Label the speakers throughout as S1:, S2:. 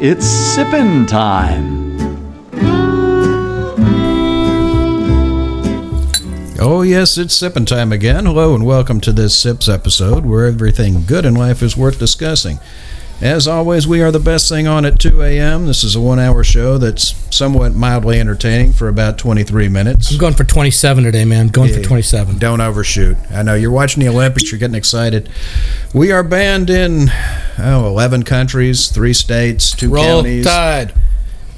S1: It's sippin' time.
S2: Oh, yes, it's sipping time again. Hello, and welcome to this Sips episode where everything good in life is worth discussing. As always, we are the best thing on at 2 a.m. This is a one hour show that's somewhat mildly entertaining for about 23 minutes.
S3: I'm going for 27 today, man. I'm Going for 27.
S2: Don't overshoot. I know you're watching the Olympics, you're getting excited. We are banned in oh, 11 countries, three states, two
S3: Roll
S2: counties.
S3: Tide.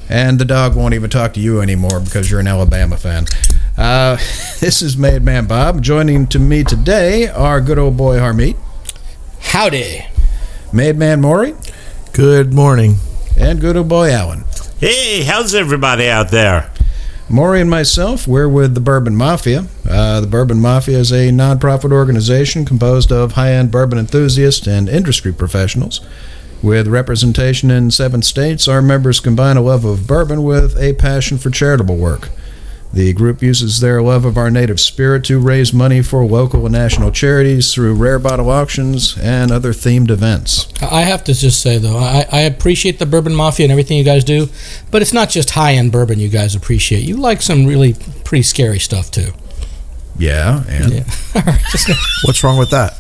S2: And the dog won't even talk to you anymore because you're an Alabama fan. Uh, this is Made Man Bob. Joining to me today are good old boy Harmeet,
S3: Howdy.
S2: Made Man Maury,
S4: Good morning.
S2: and good old boy Alan.
S5: Hey, how's everybody out there?
S2: Maury and myself, we're with the Bourbon Mafia. Uh, the Bourbon Mafia is a nonprofit organization composed of high end bourbon enthusiasts and industry professionals. With representation in seven states, our members combine a love of bourbon with a passion for charitable work. The group uses their love of our native spirit to raise money for local and national charities through rare bottle auctions and other themed events.
S3: I have to just say, though, I, I appreciate the Bourbon Mafia and everything you guys do, but it's not just high end bourbon you guys appreciate. You like some really pretty scary stuff, too.
S2: Yeah, and
S3: Yeah.
S4: What's wrong with that?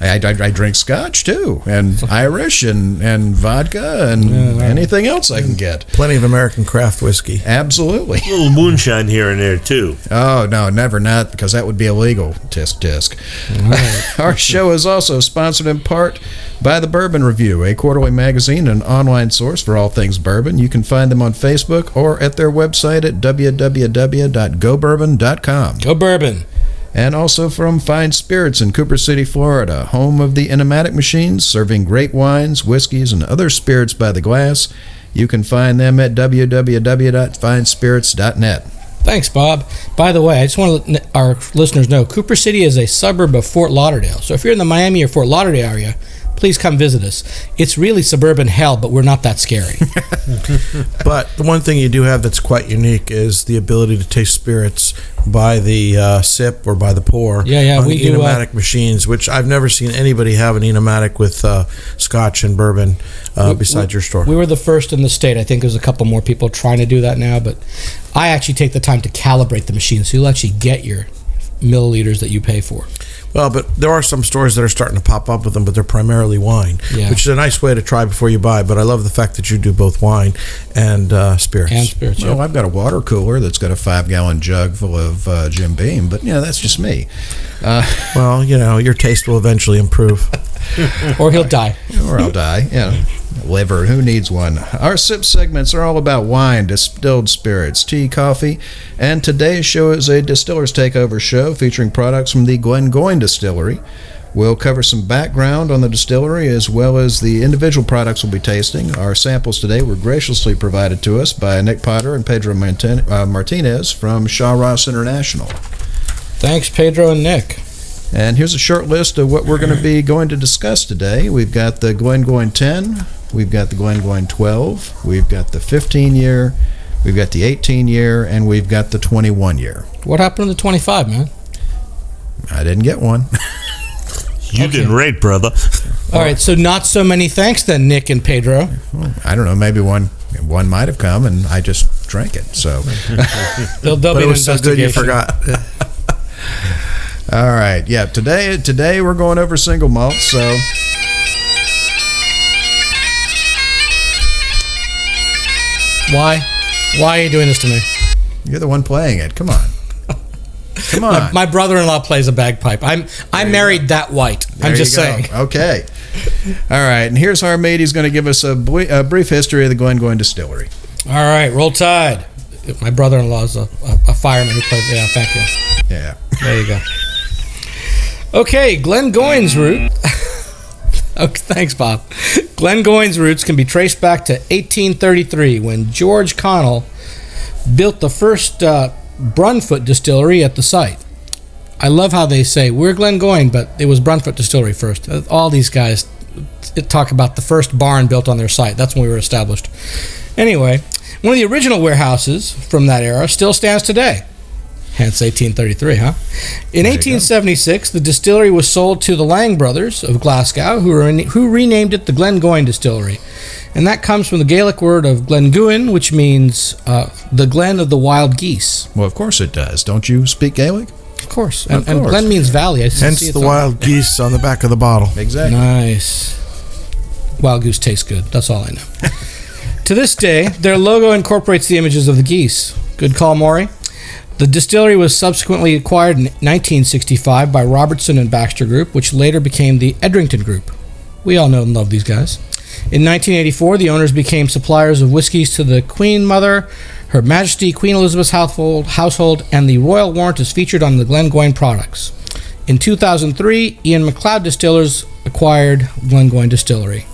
S2: I, I, I drink scotch too, and Irish, and, and vodka, and anything else I can get.
S4: Plenty of American craft whiskey.
S2: Absolutely.
S5: A little moonshine here and there, too.
S2: Oh no, never not because that would be illegal. Tisk tisk. Our show is also sponsored in part by the Bourbon Review, a quarterly magazine and online source for all things bourbon. You can find them on Facebook or at their website at www.gobourbon.com.
S3: Go Bourbon.
S2: And also from Fine Spirits in Cooper City, Florida, home of the Enomatic Machines, serving great wines, whiskeys, and other spirits by the glass. You can find them at www.finespirits.net.
S3: Thanks, Bob. By the way, I just want to let our listeners know Cooper City is a suburb of Fort Lauderdale. So if you're in the Miami or Fort Lauderdale area, please come visit us. It's really suburban hell, but we're not that scary.
S4: But the one thing you do have that's quite unique is the ability to taste spirits by the uh, sip or by the pour.
S3: Yeah, yeah,
S4: on
S3: we
S4: the
S3: do, uh,
S4: enomatic machines, which I've never seen anybody have an enomatic with uh, scotch and bourbon uh,
S3: We-
S4: besides your store.
S3: We were the first in the state. I think there's a couple more people trying to do that now, but I actually take the time to calibrate the machine so you'll actually get your milliliters that you pay for.
S4: Well, but there are some stores that are starting to pop up with them, but they're primarily wine,
S3: Yeah.
S4: which is a nice way to try before you buy. But I love the fact that you do both wine and uh, spirits.
S3: And spirits.
S2: Well,
S3: yeah.
S2: I've got a water cooler that's got a five gallon jug full of uh, Jim Beam, but yeah, that's just me.
S4: well, you know, your taste will eventually improve.
S3: Or he'll die.
S2: Or I'll die. Yeah. Liver, who needs one? Our sip segments are all about wine, distilled spirits, tea, coffee, and today's show is a Distiller's Takeover show featuring products from the Glengoyne Distillery. We'll cover some background on the distillery as well as the individual products we'll be tasting. Our samples today were graciously provided to us by Nick Potter and Pedro Martin- uh, Martinez from Shaw Ross International.
S3: Thanks, Pedro and Nick.
S2: And here's a short list of what we're going to be going to discuss today. We've got the Glengoyne 10, we've got the Glengoyne 12, we've got the 15 year, we've got the 18 year, and we've got the 21 year.
S3: What happened to the 25, man?
S2: I didn't get one.
S5: You did great, brother.
S3: All right, so not so many thanks then, Nick and Pedro.
S2: I don't know, maybe one one might have come and I just drank it. So,
S3: There'll, there'll
S4: But
S3: be
S4: it
S3: an
S4: was so good you forgot.
S2: all right. Yeah, today today we're going over single malt, so
S3: Why? Why are you doing this to me?
S2: you're the one playing it. Come on. Come on.
S3: My, my brother-in-law plays a bagpipe. I'm I married that white.
S2: There
S3: I'm just saying.
S2: Okay. All right, and here's Harmeet. He's going to give us a, bui- a brief history of the Glen Glengoyne Distillery.
S3: All right, roll tide. My brother-in-law is a, a, a fireman who plays. Yeah, thank you.
S2: Yeah.
S3: There you go. Okay, Glengoyne's route. Okay, thanks, Bob. Glengoyne's roots can be traced back to 1833 when George Connell built the first uh, Burnfoot distillery at the site. I love how they say we're Glengoyne, but it was Burnfoot Distillery first. Uh, All these guys talk about the first barn built on their site. That's when we were established. Anyway, one of the original warehouses from that era still stands today. Hence 1833, huh? In 1876, the distillery was sold to the Lang brothers of Glasgow, who, re- who renamed it the Glengoyne Distillery. And that comes from the Gaelic word of Glenguin, which means uh, the glen of the wild geese.
S2: Well, of course it does. Don't you speak Gaelic?
S3: Of course. And,
S2: Of
S3: and glen means valley. I see
S4: Hence
S3: it's
S4: the
S3: on-
S4: wild geese on the back of the bottle.
S2: Exactly.
S3: Nice. Wild goose tastes good. That's all I know. to this day, their logo incorporates the images of the geese. Good call, Maury. The distillery was subsequently acquired in 1965 by Robertson and Baxter Group, which later became the Edrington Group. We all know and love these guys. In 1984, the owners became suppliers of whiskeys to the Queen Mother, Her Majesty Queen Elizabeth's household, household and the Royal Warrant is featured on the Glengoyne products. In 2003, Ian Macleod Distillers acquired Glengoyne Distillery.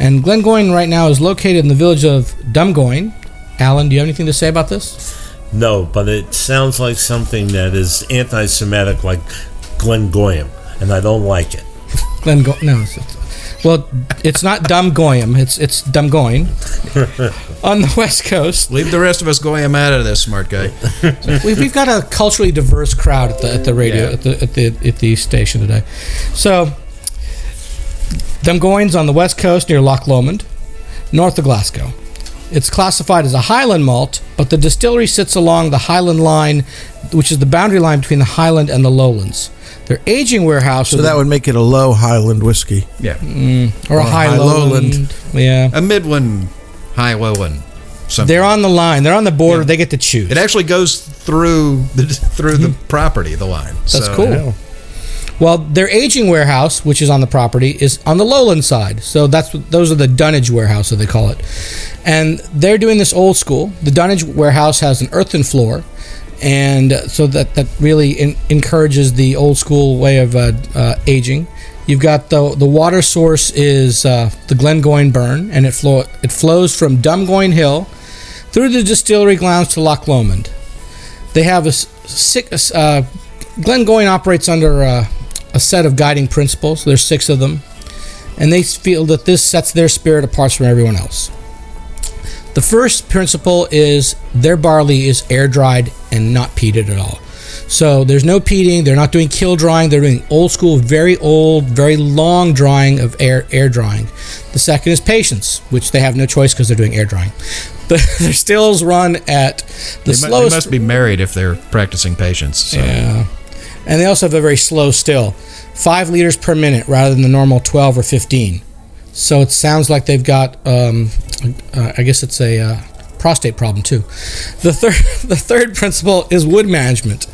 S3: And Glengoyne right now is located in the village of Dumgoyne. Alan, do you have anything to say about this?
S5: No, but it sounds like something that is anti-Semitic, like Glengoyne, and I don't like it.
S3: Glengoyne. No. It's, it's- well, it's not Dumgoyne. It's it's Dumgoyne on the west coast.
S2: Leave the rest of us Goyam out of this, smart guy.
S3: we, we've got a culturally diverse crowd at the at the radio
S2: Yeah.
S3: at the at the at the station today. So, Dumgoyne's on the west coast near Loch Lomond, north of Glasgow. It's classified as a Highland malt, but the distillery sits along the Highland line, which is the boundary line between the Highland and the Lowlands. Their aging warehouse,
S4: So that would make it a low Highland whiskey.
S2: Yeah.
S3: Mm, or a high
S4: high
S3: lowland,
S4: lowland.
S3: yeah.
S2: A Midland, High Lowland. Something.
S3: They're on the line. They're on the border.
S2: Yeah.
S3: They get to choose.
S2: It actually goes through the through the hmm. property, the line.
S3: That's
S2: So,
S3: cool. Well, their aging warehouse, which is on the property, is on the lowland side. So that's those are the dunnage warehouse, as they call it. And they're doing this old school. The dunnage warehouse has an earthen floor, and so that that really in, encourages the old school way of uh, uh, aging. You've got the the water source is uh, the Glengoyne Burn, and it flow it flows from Dumgoyne Hill through the distillery grounds to Loch Lomond. They have a six. Uh, Glengoyne operates under uh, a set of guiding principles. There's six of them, and they feel that this sets their spirit apart from everyone else. The first principle is their barley is air dried and not peated at all. So there's no peating. They're not doing kill drying. They're doing old school, very old, very long drying of air air drying. The second is patience, which they have no choice because they're doing air drying. But their stills run at the
S2: They, mu- they must be married if they're practicing patience. So.
S3: Yeah. And they also have a very slow still. Five liters per minute rather than the normal 12 or 15. So it sounds like they've got, um, uh, I guess it's a uh, prostate problem too. The third, the third principle is wood management.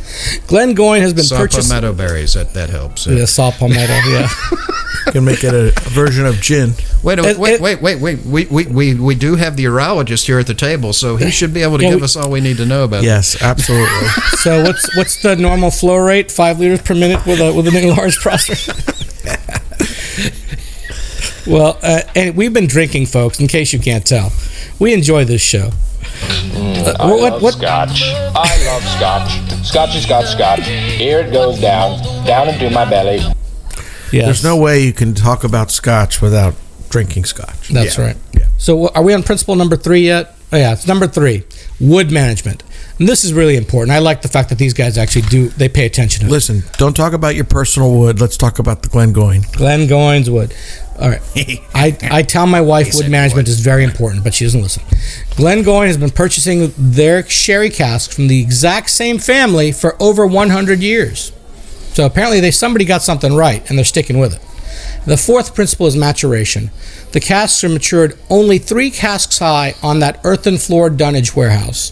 S3: Glengoyne has been
S2: Saw
S3: purchasing.
S2: palmetto berries. That that helps.
S3: Yeah, saw palmetto, yeah.
S4: You can make it a, a version of gin.
S2: Wait, a- wait, wait, wait, wait. We, we, we, we do have the urologist here at the table, so he should be able to
S3: Yeah,
S2: give
S3: we-
S2: us all we need to know about
S4: Yes, absolutely.
S3: so what's what's the normal flow rate? Five liters per minute with a with an enlarged prostate. well, uh, and we've been drinking, folks. In case you can't tell, we enjoy this show. Uh,
S6: I
S3: what-
S6: love
S3: what-
S6: scotch. I love scotch. Scotchy, scotch, scotch. Here it goes down, down into my belly.
S3: Yes.
S4: There's no way you can talk about scotch without drinking scotch.
S3: That's
S2: Yeah.
S3: right.
S2: Yeah.
S3: So are we on principle number three yet? Oh yeah, it's number three. Wood management. And this is really important. I like the fact that these guys actually do they pay attention to it.
S4: Listen, don't talk about your personal wood. Let's talk about the Glengoyne.
S3: Glenn Goins wood. All right. I, I tell my wife wood management is very important, but she doesn't listen. Glengoyne has been purchasing their sherry casks from the exact same family for over 100 years. So apparently they somebody got something right and they're sticking with it. The fourth principle is maturation. The casks are matured only three casks high on that earthen floored dunnage warehouse.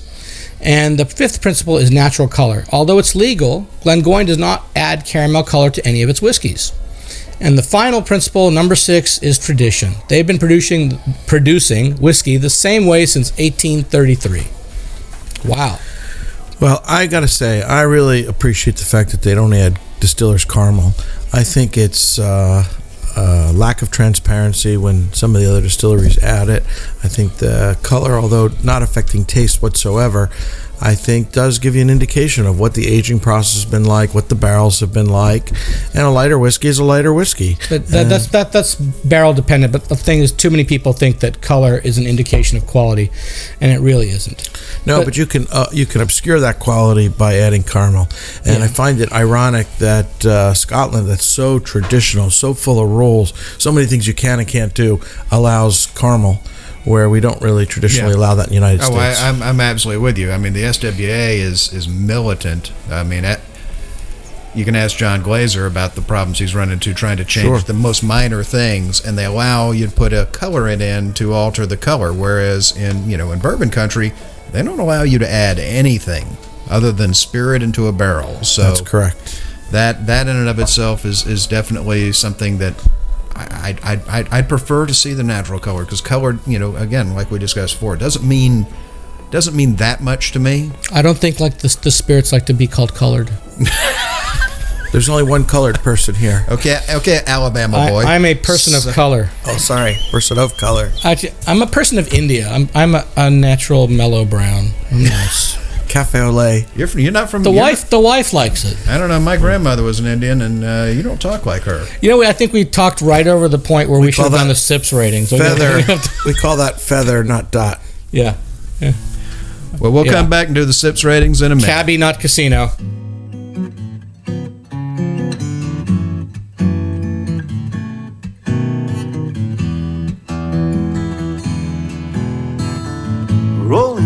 S3: And the fifth principle is natural color. Although it's legal, Glengoyne does not add caramel color to any of its whiskeys. And the final principle, number six, is tradition. They've been producing producing whiskey the same way since 1833. Wow.
S4: Well, I got to say, I really appreciate the fact that they don't add distiller's caramel. I think it's uh, uh, lack of transparency when some of the other distilleries add it. I think the color, although not affecting taste whatsoever, I think does give you an indication of what the aging process has been like, what the barrels have been like, and a lighter whiskey is a lighter whiskey.
S3: But that, that's that that's barrel dependent. But the thing is, too many people think that color is an indication of quality, and it really isn't.
S4: No,
S3: But-
S4: but, you can uh, you can obscure that quality by adding caramel, and I find it ironic that uh, Scotland, that's so traditional, so full of rules, so many things you can and can't do, allows caramel, where we don't really traditionally
S2: Yeah.
S4: allow that in the United States.
S2: Oh, I,
S4: States.
S2: I'm, I'm absolutely with you. I mean, the SWA is is militant. I mean, that, you can ask John Glaser about the problems he's run into trying to change
S4: Sure.
S2: the most minor things, and they allow you to put a colorant in to alter the color. Whereas in you know in bourbon country, they don't allow you to add anything other than spirit into a barrel. So
S4: That's correct.
S2: that that in and of itself is is definitely something that I I I I'd prefer to see the natural color because color you know again like we discussed before doesn't mean doesn't mean that much to me.
S3: I don't think like the, the spirits like to be called colored.
S4: There's only one colored person here.
S2: Okay, okay, Alabama
S3: I,
S2: boy.
S3: I'm a person of color.
S4: Oh, sorry, person of color.
S3: Actually, I'm a person of India. I'm I'm a, a natural mellow brown. I'm nice.
S4: Cafe au lait.
S2: you're from, you're not from
S3: The
S2: you're
S3: wife the wife likes it.
S2: I don't know. My grandmother was an Indian, and uh, you don't talk like her.
S3: You know, I think we talked right over the point where we, should
S4: call
S3: have done
S4: that
S3: the SIPS ratings.
S4: Feather.
S3: don't- we don't have to-
S4: we call that feather, not dot.
S3: yeah.
S2: Well, we'll
S3: Yeah.
S2: come back and do the sips ratings in a minute.
S3: Cabby, not casino.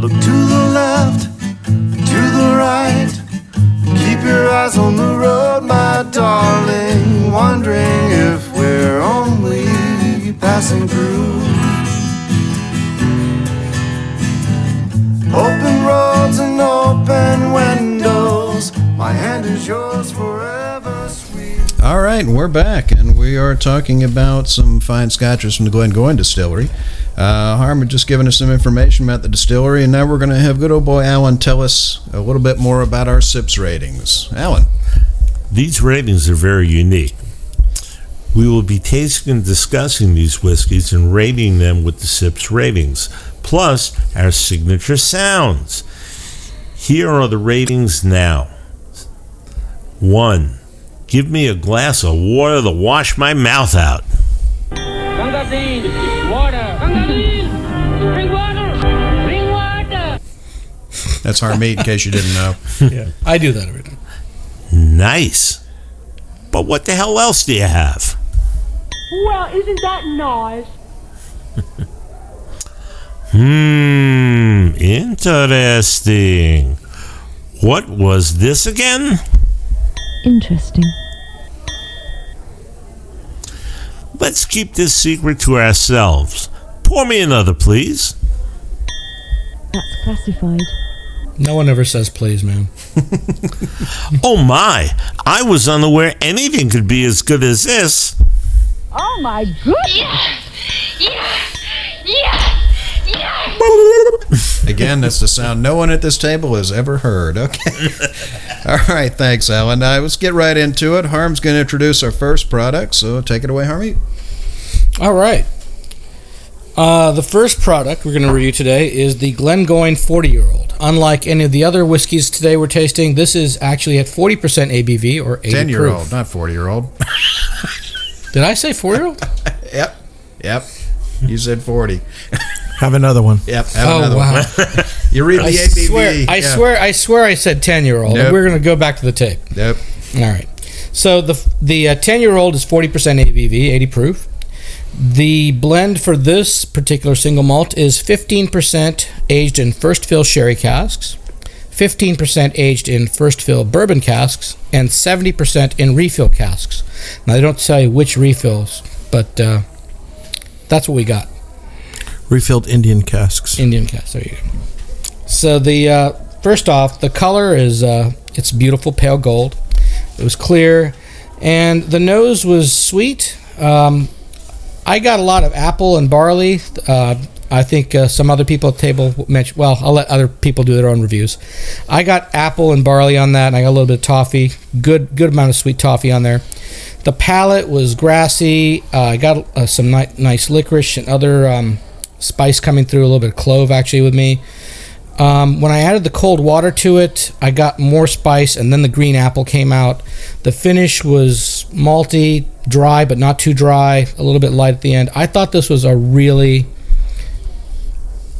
S7: Look to the left, to the right. Keep your eyes on the road, my darling. Wondering if we're only passing through. Open roads and open windows. My hand is yours forever.
S2: All right, we're back, and we are talking about some fine scotches from the Glengoyne Distillery. Uh, Harm just given us some information about the distillery, and now we're going to have good old boy Alan tell us a little bit more about our SIPS ratings. Alan.
S5: These ratings are very unique. We will be tasting and discussing these whiskeys and rating them with the SIPS ratings, plus our signature sounds. Here are the ratings now. 1. Give me a glass of water to wash my mouth out.
S8: Gunga Din, water. Gunga Din, bring water. Bring water.
S2: That's Harmeet, in case you didn't know.
S3: Yeah, I do that every time.
S5: Nice. But what the hell else do you have?
S8: Well, isn't that nice?
S5: Hmm, interesting. What was this again?
S9: Interesting.
S5: Let's keep this secret to ourselves. Pour me another, please.
S9: That's classified.
S3: No one ever says please, man.
S5: Oh my, I was unaware anything could be as good as this.
S9: Oh my goodness!
S2: Again, that's the sound no one at this table has ever heard. Okay. All right, thanks, Alan. Uh, let's get right into it. Harm's going to introduce our first product, so take it away, Harmy.
S3: All right. Uh, the first product we're going to review today is the Glengoyne 40 year old. Unlike any of the other whiskeys today we're tasting, this is actually at 40% ABV or 80
S2: 10 year
S3: proof.
S2: old, not 40 year old.
S3: Did I say 4 year old?
S2: Yep. Yep. You said 40.
S4: Have another one.
S2: Yep. Have
S3: oh,
S2: another
S3: wow.
S2: one. You read the
S3: I
S2: ABV.
S3: swear, I
S2: yeah.
S3: swear, I swear I said 10 year old.
S2: Nope.
S3: We're going to go back to the tape.
S2: Yep.
S3: All right. So the the 10 year old is 40% ABV, 80 proof. The blend for this particular single malt is 15% aged in first fill sherry casks, 15% aged in first fill bourbon casks, and 70% in refill casks. Now, they don't tell you which refills, but uh, that's what we got.
S4: Refilled Indian casks.
S3: Indian cast. There you go. So the uh, first off, the color is uh, it's beautiful pale gold. It was clear, and the nose was sweet. Um, I got a lot of apple and barley. Uh, I think uh, some other people at the table mentioned. Well, I'll let other people do their own reviews. I got apple and barley on that, and I got a little bit of toffee. Good, good amount of sweet toffee on there. The palate was grassy. Uh, I got uh, some ni- nice licorice and other um, spice coming through. A little bit of clove actually with me. Um, when I added the cold water to it, I got more spice, and then the green apple came out. The finish was malty, dry, but not too dry, a little bit light at the end. I thought this was a really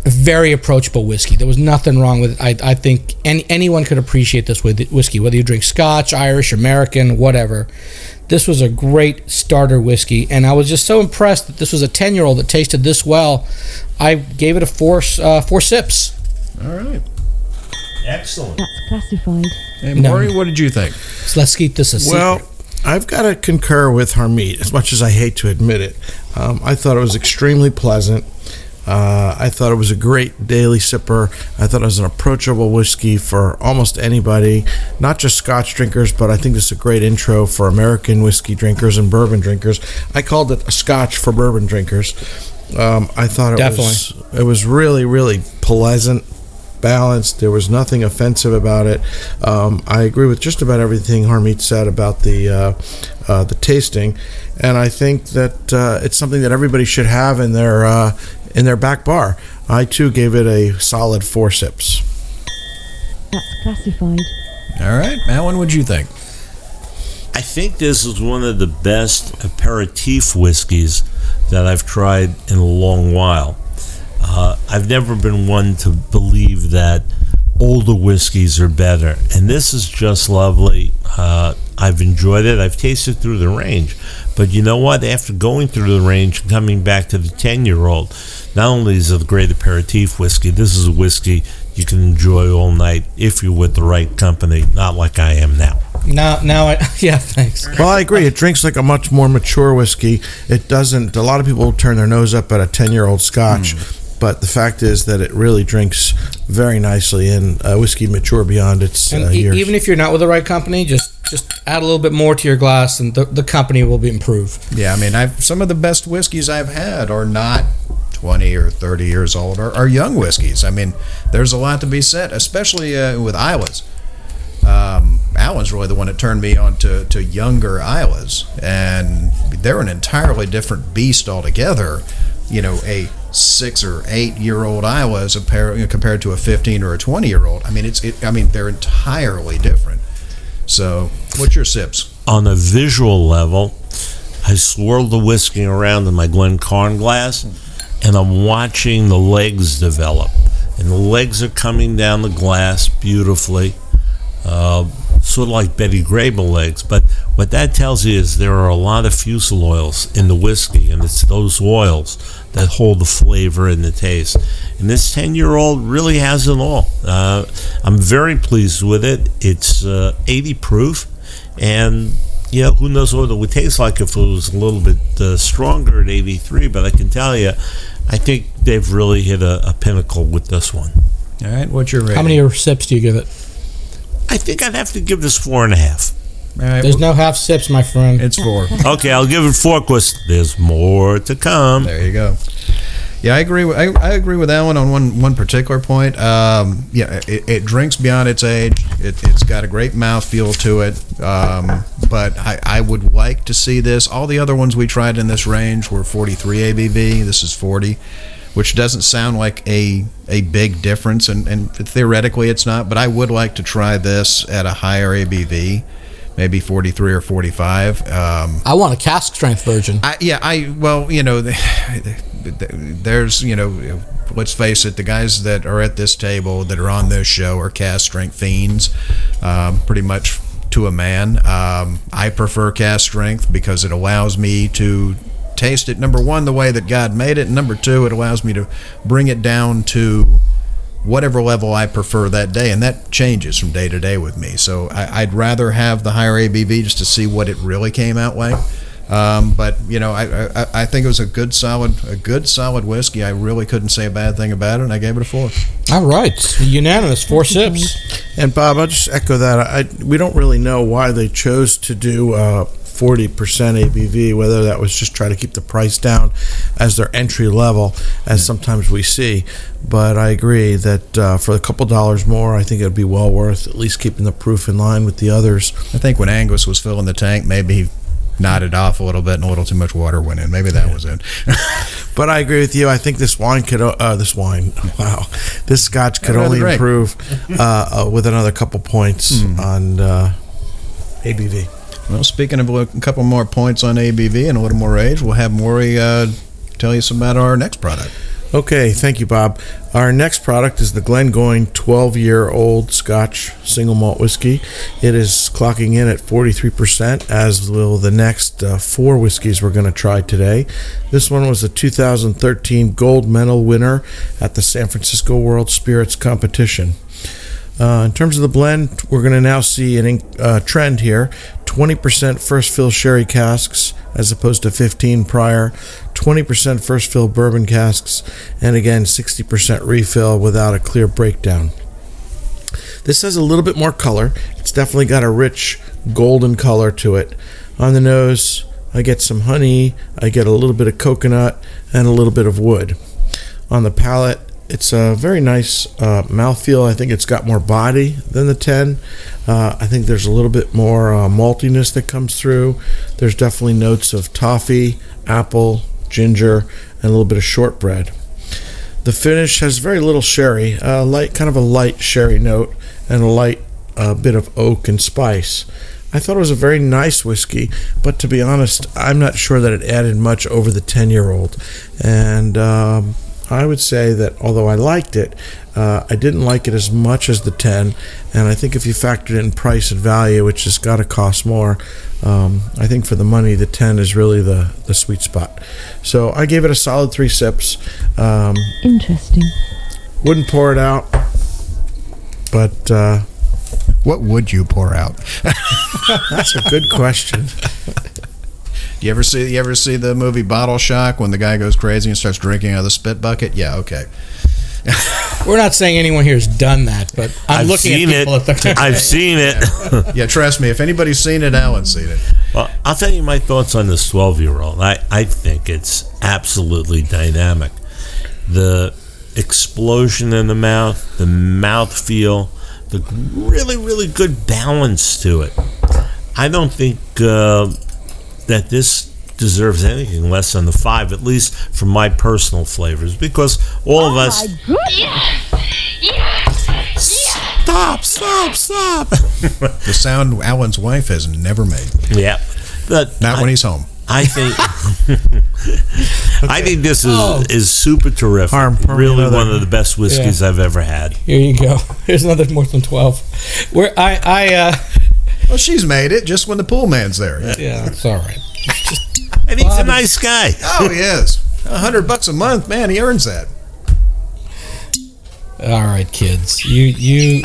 S3: very approachable whiskey. There was nothing wrong with it. I, I think any, anyone could appreciate this with whiskey, whether you drink Scotch, Irish, American, whatever. This was a great starter whiskey, and I was just so impressed that this was a ten-year-old that tasted this well. I gave it a four uh, four sips.
S2: All right.
S5: Excellent.
S9: That's classified.
S2: Hey,
S3: No.
S2: Maury, what did you think?
S3: So let's keep this a secret.
S4: Well, I've got to concur with Harmeet, as much as I hate to admit it. Um, I thought it was extremely pleasant. Uh, I thought it was a great daily sipper. I thought it was an approachable whiskey for almost anybody, not just Scotch drinkers, but I think this is a great intro for American whiskey drinkers and bourbon drinkers. I called it a Scotch for bourbon drinkers. Um, I thought it was it was really really pleasant balanced. There was nothing offensive about it. Um, I agree with just about everything Harmeet said about the uh, uh, the tasting, and I think that uh, it's something that everybody should have in their uh, in their back bar. I too gave it a solid four sips.
S9: That's classified.
S2: All right, Alan, what'd you think?
S5: I think this is one of the best aperitif whiskeys that I've tried in a long while. Uh, I've never been one to believe that older whiskeys are better, and this is just lovely. Uh, I've enjoyed it. I've tasted through the range, but you know what? After going through the range and coming back to the ten-year-old, not only is it a great aperitif whiskey, this is a whiskey you can enjoy all night if you're with the right company, not like I am now.
S3: now, now, I yeah, thanks.
S4: Well, I agree. It drinks like a much more mature whiskey. It doesn't. A lot of people turn their nose up at a ten-year-old Scotch. Mm. But the fact is that it really drinks very nicely, and uh, whiskey mature beyond its
S3: And
S4: uh,
S3: e-
S4: years.
S3: even if you're not with the right company, just just add a little bit more to your glass, and the, the company will be improved.
S2: Yeah, I mean, I've some of the best whiskeys I've had are not 20 or 30 years old, are, are young whiskeys. I mean, there's a lot to be said, especially uh, with Islays. Um, Alan's really the one that turned me on to, to younger Islays, and they're an entirely different beast altogether. You know, a six or eight year old you compared to a 15 or a 20 year old. I mean, it's it, I mean, they're entirely different. So, what's your sips?
S5: on a visual level, I swirl the whiskey around in my Glencairn glass, and I'm watching the legs develop. And the legs are coming down the glass beautifully, uh, sort of like Betty Grable legs. But what that tells you is there are a lot of fusel oils in the whiskey, and it's those oils that hold the flavor and the taste. And this 10 year old really has it all. Uh, I'm very pleased with it. It's uh, 80 proof, and you know, who knows what it would taste like if it was a little bit uh, stronger at 83, but I can tell you, I think they've really hit a, a pinnacle with this one.
S2: All right, what's your rating?
S3: How many sips do you give it?
S5: I think I'd have to give this four and a half.
S2: All right,
S3: There's no half sips, my friend.
S2: it's four.
S5: Okay, I'll give it four because there's more to come.
S2: There you go. Yeah, I agree. With, I, I agree with Alan on one one particular point. Um, yeah, it, it drinks beyond its age. It, it's got a great mouth feel to it. Um, but I, I would like to see this. All the other ones we tried in this range were 43 ABV. This is 40, which doesn't sound like a a big difference, and, and theoretically it's not. But I would like to try this at a higher ABV, maybe 43 or 45. Um,
S3: I want a cask strength version.
S2: I, yeah, I well, you know, there's you know, let's face it, the guys that are at this table that are on this show are cask strength fiends, um, pretty much to a man. Um, I prefer cask strength because it allows me to taste it. Number one, the way that God made it, and number two, it allows me to bring it down to whatever level I prefer that day, and that changes from day to day with me. So I, I'd rather have the higher ABV just to see what it really came out like. Um, but you know, I, I I think it was a good solid a good solid whiskey. I really couldn't say a bad thing about it, and I gave it a four.
S3: All right, unanimous, four sips.
S4: And Bob, I'll just echo that. I, we don't really know why they chose to do uh, 40% ABV, whether that was just try to keep the price down as their entry level, as sometimes we see. But I agree that uh, for a couple dollars more, I think it would be well worth at least keeping the proof in line with the others.
S2: I think when Angus was filling the tank, maybe he nodded off a little bit and a little too much water went in. Maybe that was it.
S4: But I agree with you. I think this wine could, uh, this wine, wow, this scotch could only
S2: drink.
S4: improve uh, uh, with another couple points on uh, ABV.
S2: Well, speaking of a couple more points on ABV and a little more age, we'll have Maury uh, tell you some about our next product.
S4: Okay, thank you, Bob. Our next product is the Glengoyne 12 year old Scotch single malt whiskey. It is clocking in at 43%, as will the next uh, four whiskeys we're going to try today. This one was a 2013 gold medal winner at the San Francisco World Spirits Competition. Uh, in terms of the blend, we're going to now see in- uh, trend here 20% first fill sherry casks as opposed to 15 prior, 20% first fill bourbon casks, and again 60% refill without a clear breakdown. This has a little bit more color. It's definitely got a rich golden color to it. On the nose, I get some honey, I get a little bit of coconut, and a little bit of wood. On the palate, it's a very nice uh, mouthfeel. I think it's got more body than the 10. Uh, I think there's a little bit more uh, maltiness that comes through. There's definitely notes of toffee, apple, ginger, and a little bit of shortbread. The finish has very little sherry, uh, light, kind of a light sherry note, and a light uh, bit of oak and spice. I thought it was a very nice whiskey, but to be honest, I'm not sure that it added much over the 10 year old. And um, I would say that although I liked it, uh, I didn't like it as much as the 10. And I think if you factored in price and value, which has got to cost more, um, I think for the money, the 10 is really the, the sweet spot. So I gave it a solid three sips. Um,
S9: Interesting.
S4: wouldn't pour it out, but uh,
S2: What would you pour out?
S4: that's a good question.
S2: You ever see you ever see the movie Bottle Shock when the guy goes crazy and starts drinking out of the spit bucket? Yeah, okay.
S3: We're not saying anyone here has done that, but I'm
S5: I've
S3: looking
S5: seen
S3: at people
S5: it.
S3: at the.
S5: I've seen it.
S2: Yeah, trust me. If anybody's seen it, Alan's seen it.
S5: Well, I'll tell you my thoughts on this 12 year old. I, I think it's absolutely dynamic. The explosion in the mouth, the mouth feel, the really, really good balance to it. I don't think uh, that this deserves anything less than the five, at least for my personal flavors, because all of us. Stop, stop, stop.
S2: The sound Alan's wife has never made.
S5: yeah. But
S2: Not
S5: I-
S2: when he's home.
S5: I think I think this is
S3: Oh.
S5: is super terrific.
S4: Harm,
S5: really
S4: another.
S5: one of the best whiskeys I've ever had.
S3: Here you go. Here's another more than twelve. Where I I uh
S2: Well, she's made it just when the pool man's there.
S3: yeah, it's all right.
S5: And he's a nice guy.
S2: Oh, he is. A hundred bucks a month, man. He earns that.
S3: All right, kids. You you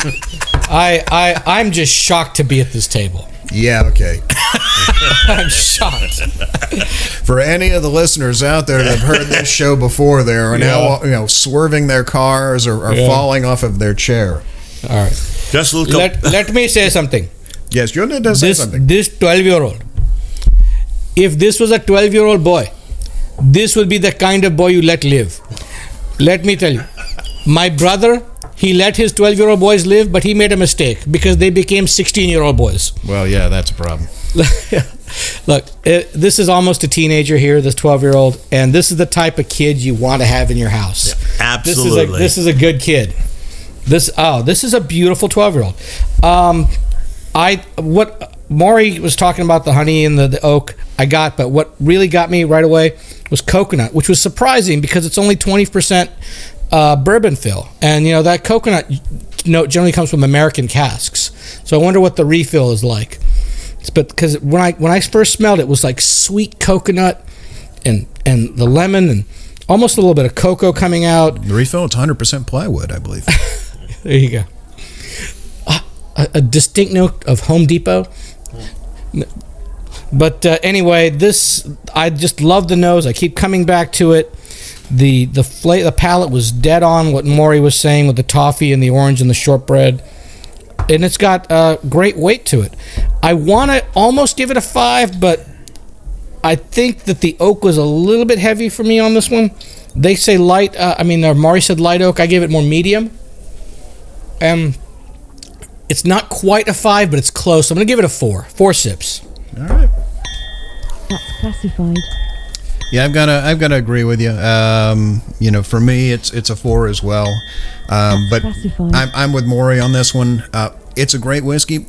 S3: I I I'm just shocked to be at this table.
S2: Yeah, okay.
S3: I'm shocked.
S2: For any of the listeners out there that have heard this show before, they are now you know swerving their cars or, or
S3: Yeah.
S2: falling off of their chair.
S3: All right.
S5: Just look up.
S3: Let let me say something.
S2: Yes, you're
S3: This
S2: something.
S3: this 12 year old. If this was a 12 year old boy, this would be the kind of boy you let live. Let me tell you. My brother, he let his 12 year old boys live, but he made a mistake because they became 16 year old boys.
S2: Well, yeah, that's a problem.
S3: Look, it, this is almost a teenager here, this 12 year old, and this is the type of kid you want to have in your house. This is a,
S5: Absolutely.
S3: this is a good kid. This oh, this is a beautiful 12 year old. Um, I what Maury was talking about the honey and the, the oak I got, but what really got me right away was coconut, which was surprising because it's only 20% uh, bourbon fill, and you know that coconut note generally comes from American casks. So I wonder what the refill is like. But because when I when I first smelled it, it was like sweet coconut and and the lemon and almost a little bit of cocoa coming out.
S2: The refill, it's 100% plywood, I believe.
S3: There you go. A, a distinct note of Home Depot. But uh, anyway, this I just love the nose. I keep coming back to it. The the the palate was dead on what Maury was saying with the toffee and the orange and the shortbread, and it's got uh, great weight to it. I want to almost give it a five, but I think that the oak was a little bit heavy for me on this one. They say light. Uh, I mean, uh, said light oak. I gave it more medium. Um, it's not quite a five, but it's close. I'm gonna give it a four. Four sips.
S2: All right.
S9: That's classified.
S2: Yeah, I've got to I've got to agree with you. Um, you know, for me, it's it's a four as well. Um, but
S9: Classified.
S2: I'm I'm with Maury on this one. Uh, it's a great whiskey.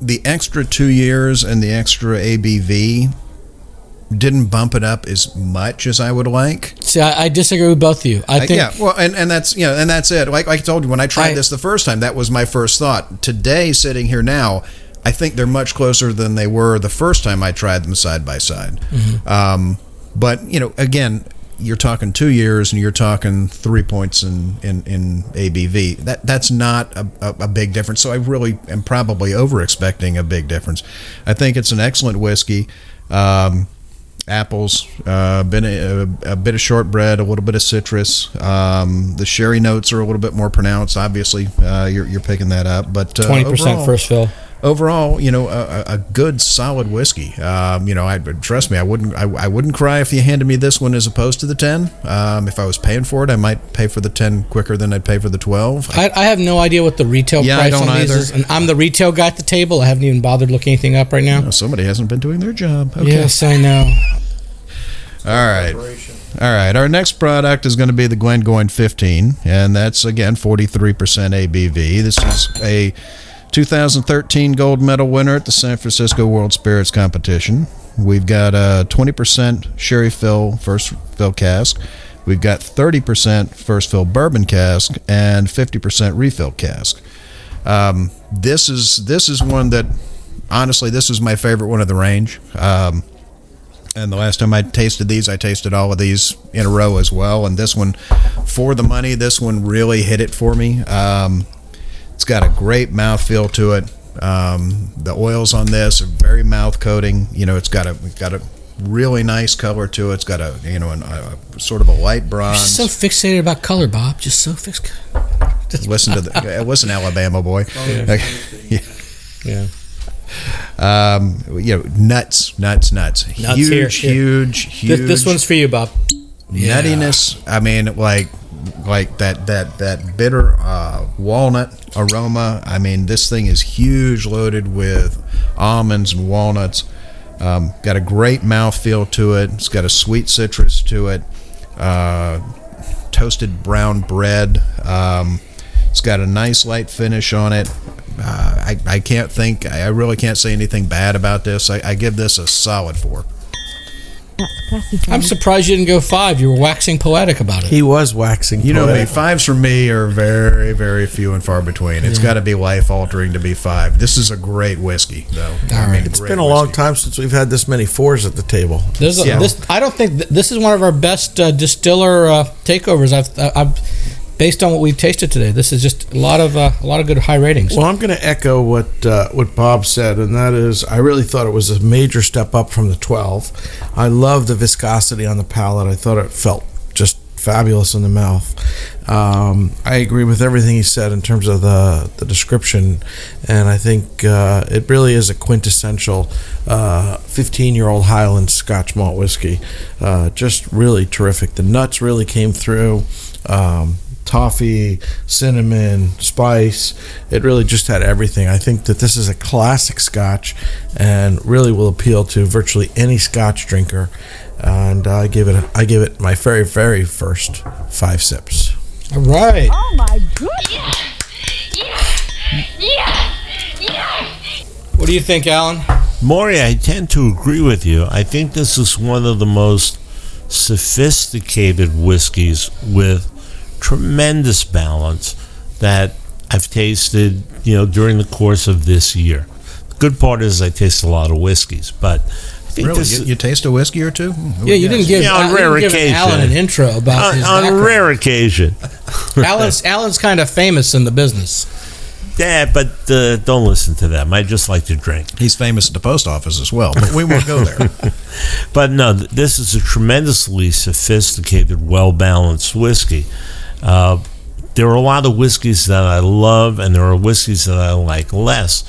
S2: The extra two years and the extra ABV didn't bump it up as much as I would like.
S3: See, I, I disagree with both of you. I
S2: Uh,
S3: think
S2: yeah, well, and, and that's you know, and that's it. Like, like I told you, when I tried
S3: I-
S2: this the first time, that was my first thought. Today, sitting here now, I think they're much closer than they were the first time I tried them side by side.
S3: Mm-hmm.
S2: Um, but you know, again, you're talking two years, and you're talking three points in in, in ABV. That that's not a, a, a big difference. So I really am probably over expecting a big difference. I think it's an excellent whiskey. Um, apples, uh, of, a, a bit of shortbread, a little bit of citrus. Um, the sherry notes are a little bit more pronounced. Obviously, uh, you're, you're picking that up. But uh,
S3: twenty percent first fill.
S2: Overall, you know, a, a- good solid whiskey. Um, you know, I trust me, I wouldn't, I, I wouldn't cry if you handed me this one as opposed to the ten. Um, if I was paying for it, I might pay for the ten quicker than I'd pay for the twelve.
S3: I, I have no idea what the retail
S2: Yeah,
S3: price on these is, and I'm the retail guy at the table. I haven't even bothered looking anything up right now.
S2: Somebody hasn't been doing their job. Okay.
S3: Yes, I know.
S2: All right. All right. Our next product is going to be the Glengoyne 15, and that's again 43% ABV. This is a 2013 gold medal winner at the San Francisco World Spirits Competition. We've got a 20% sherry fill first fill cask. We've got 30% first fill bourbon cask and 50% refill cask. Um, this is this is one that honestly this is my favorite one of the range. Um, and the last time I tasted these, I tasted all of these in a row as well. And this one, for the money, this one really hit it for me. Um, it's got a great mouthfeel to it. Um, the oils on this are very mouth coating. You know, it's got a got a really nice color to it. It's got a you know an, a, sort of a light bronze.
S3: So fixated about color, Bob. Just so fixed.
S2: listen to the listen, Alabama boy. yeah.
S3: Yeah.
S2: Um, you know, nuts, nuts, nuts.
S3: Nuts
S2: huge,
S3: here, here.
S2: huge, huge.
S3: This, this one's for you, Bob. Yeah.
S2: I mean, like like that that that bitter uh, walnut aroma. I mean, this thing is huge, loaded with almonds and walnuts. Um, got a great mouthfeel to it. It's got a sweet citrus to it. Uh, toasted brown bread. Um, it's got a nice light finish on it. Uh, I, I can't think, I really can't say anything bad about this. I, I give this a solid four.
S9: That's classified.
S3: I'm surprised you didn't go five. You were waxing poetic about it.
S4: He was waxing.
S2: You know me, fives for me are very, very few and far between. It's got to be life altering to be five. This is a great whiskey, though.
S3: All right.
S4: It's been a long time since we've had this many fours at the table.
S3: There's a,
S2: Yeah.
S3: this, I don't think th- this is one of our best uh, distiller uh, takeovers. I've, I've based on what we've tasted today. This is just a lot of uh, a lot of good high ratings.
S4: Well, I'm going to echo what uh, what Bob said, and that is, I really thought it was a major step up from the 12. I love the viscosity on the palate. I thought it felt just fabulous in the mouth. Um, I agree with everything he said in terms of the the description, and I think uh, it really is a quintessential 15 year old Highland Scotch malt whiskey. Uh, just really terrific. The nuts really came through. Um, toffee, cinnamon, spice. It really just had everything. I think that this is a classic scotch and really will appeal to virtually any scotch drinker. And I give it I give it my very very first 5 sips.
S3: All right.
S9: Oh my goodness!
S3: What do you think, Alan?
S5: Maury, I tend to agree with you. I think this is one of the most sophisticated whiskeys with tremendous balance that I've tasted, you know, during the course of this year. The good part is I taste a lot of whiskeys, but I think
S2: Really?
S5: this
S2: You, you taste a whiskey or two? Who
S3: Yeah, you didn't give,
S5: Yeah, on
S3: Al- you
S5: rare
S3: didn't give
S5: occasion.
S3: Alan an intro about
S5: on,
S3: his
S5: on a
S3: background.
S5: rare occasion.
S3: Alan's Alan's kind of famous in the business.
S5: Yeah, but uh, don't listen to them. I just like to drink.
S2: He's famous at the post office as well, but we won't go there.
S5: But no, this is a tremendously sophisticated, well balanced whiskey. Uh, there are a lot of whiskeys that I love, and there are whiskeys that I like less,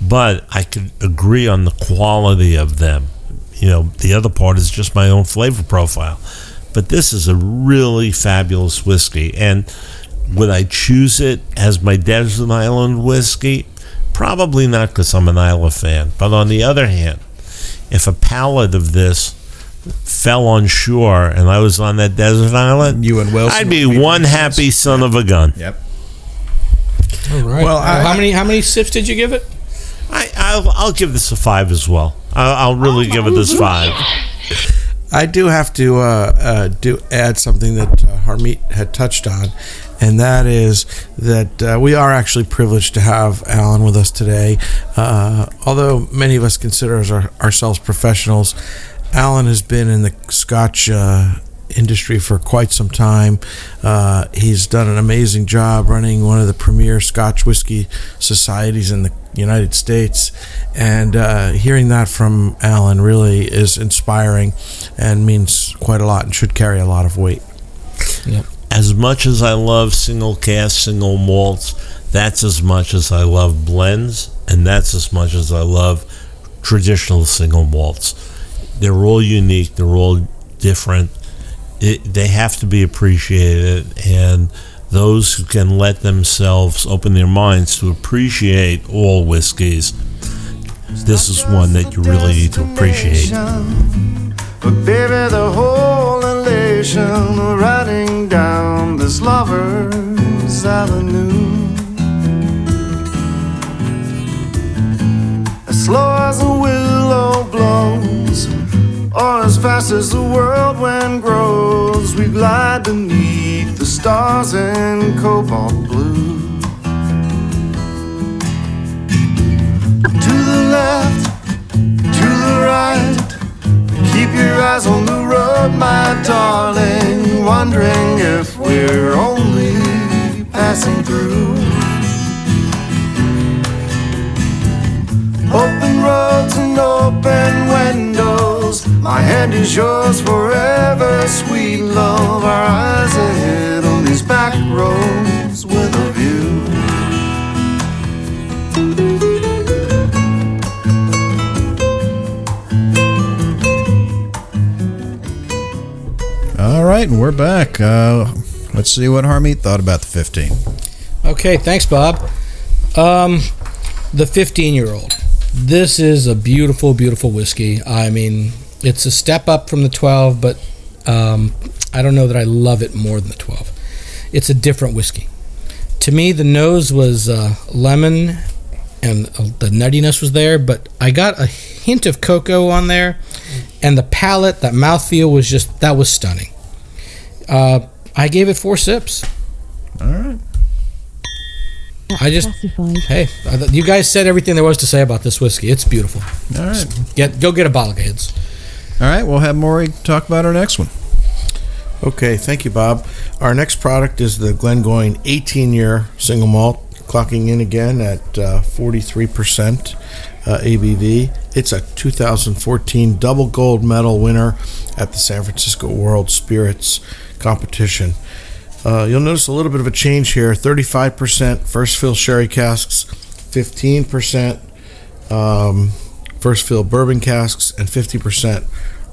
S5: but I could agree on the quality of them. You know, the other part is just my own flavor profile. But this is a really fabulous whiskey, and would I choose it as my desert island whiskey? Probably not, because I'm an Islay fan. But on the other hand, if a pallet of this fell on shore and I was on that desert island,
S2: You and Wilson
S5: I'd be
S2: be
S5: one happy son of a gun.
S2: Yep.
S3: All right.
S4: Well, I-
S3: how many how many sips did you give it?
S5: I, I'll, I'll give this a five as well. I'll, I'll really give it this five.
S4: I do have to uh, uh, do add something that uh, Harmeet had touched on, and that is that uh, we are actually privileged to have Alan with us today. Uh, although many of us consider us our, ourselves professionals, Alan has been in the Scotch uh, industry for quite some time. Uh, he's done an amazing job running one of the premier Scotch whiskey societies in the United States, and uh, hearing that from Alan really is inspiring and means quite a lot and should carry a lot of weight.
S5: As much as I love single cask, single malts, that's as much as I love blends, and that's as much as I love traditional single malts. They're all unique, they're all different. It, they have to be appreciated, and those who can let themselves open their minds to appreciate all whiskeys, this is one that you really need to appreciate.
S7: But baby, the whole riding down this lover's avenue. As slow as a willow blows, or as fast as the whirlwind grows, we glide beneath the stars in cobalt blue. To the left, to the right. Keep your eyes on the road, my darling. Wondering if we're only passing through. Is yours forever, sweet love. Our eyes ahead on these back roads with a view.
S2: All right, and we're back. Uh, let's see what Harmeet thought about the 15.
S3: Okay, thanks, Bob. Um, the 15 year old. This is a beautiful, beautiful whiskey. I mean, it's a step up from the 12, but um, I don't know that I love it more than the 12. It's a different whiskey. To me, the nose was uh, lemon and uh, the nuttiness was there, but I got a hint of cocoa on there, and the palate, that mouthfeel was just, that was stunning. Uh, I gave it four sips.
S2: All right.
S3: I just
S9: Classified.
S3: Hey, you guys said everything there was to say about this whiskey. It's beautiful.
S2: All right.
S3: Get go get a bottle, kids.
S2: All right, we'll have Maury talk about our next one.
S4: Okay, thank you, Bob. Our next product is the Glengoyne 18 year single malt, clocking in again at uh, 43% uh, ABV. It's a 2014 double gold medal winner at the San Francisco World Spirits Competition. Uh, you'll notice a little bit of a change here 35% first fill sherry casks, 15% um, first fill bourbon casks, and 50%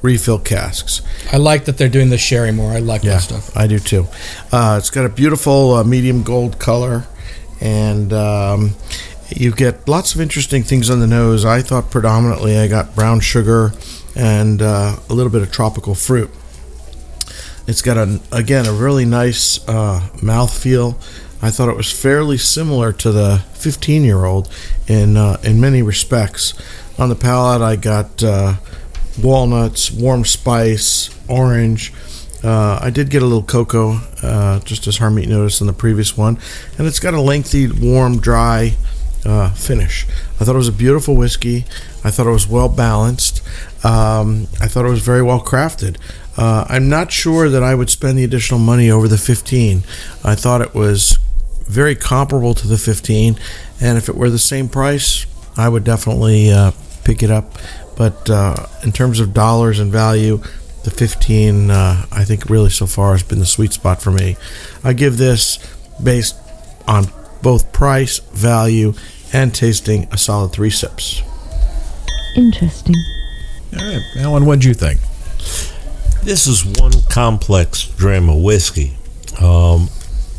S4: refill casks.
S3: I like that they're doing the sherry more. I like
S4: Yeah,
S3: that stuff.
S4: I do too. Uh, it's got a beautiful uh, medium gold color, and um, you get lots of interesting things on the nose. I thought predominantly I got brown sugar and uh, a little bit of tropical fruit. It's got a again a really nice uh, mouth feel. I thought it was fairly similar to the 15 year old in uh, in many respects. On the palate, I got uh, walnuts, warm spice, orange. Uh, I did get a little cocoa, uh, just as Harmeet noticed in the previous one, and it's got a lengthy, warm, dry uh, finish. I thought it was a beautiful whiskey. I thought it was well balanced. Um, I thought it was very well crafted. Uh, I'm not sure that I would spend the additional money over the 15. I thought it was very comparable to the 15. And if it were the same price, I would definitely uh, pick it up. But uh, in terms of dollars and value, the 15, uh, I think, really so far has been the sweet spot for me. I give this, based on both price, value, and tasting, a solid three sips.
S9: Interesting.
S2: All right, Alan, what'd you think?
S5: This is one complex dram of whiskey. Um,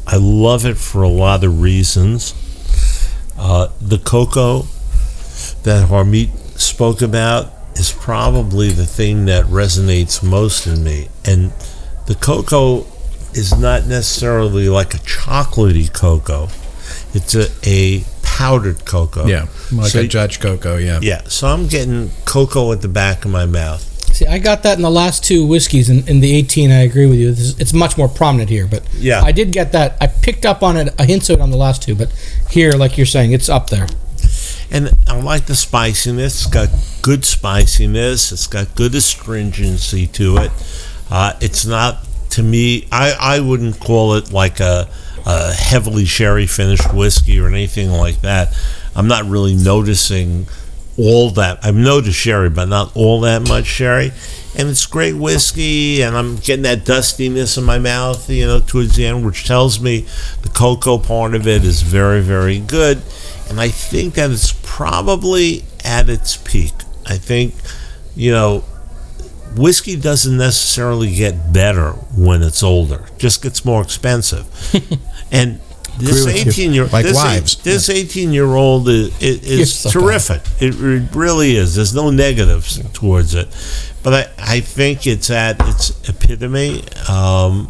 S5: I love it for a lot of reasons. Uh, the cocoa that Harmeet spoke about is probably the thing that resonates most in me. And the cocoa is not necessarily like a chocolatey cocoa. It's a, a powdered cocoa.
S2: Yeah, like
S5: So-
S2: a Judge Cocoa. Yeah.
S5: Yeah, so I'm getting cocoa at the back of my mouth.
S3: See, I got that in the last two whiskeys. In, in the 18, I agree with you. This is- It's much more prominent here, but
S5: Yeah.
S3: I did get that. I picked up on it, a hint of it on the last two, but here, like you're saying, it's up there.
S5: And I like the spiciness. It's got good spiciness. It's got good astringency to it. Uh, it's not, to me, I, I wouldn't call it like a, a heavily sherry finished whiskey or anything like that. I'm not really noticing all that. I've noticed sherry, but not all that much sherry. And it's great whiskey, and I'm getting that dustiness in my mouth, you know, towards the end, which tells me the cocoa part of it is very, very good. And I think that it's probably at its peak. I think, you know, whiskey doesn't necessarily get better when it's older; it just gets more expensive. and this
S2: Agree with you.
S5: eighteen year
S2: Like
S5: this,
S2: wives.
S5: this eighteen year old is, is, terrific. It, re- really is. There's no negatives towards it, but I, I think it's at its epitome. Um,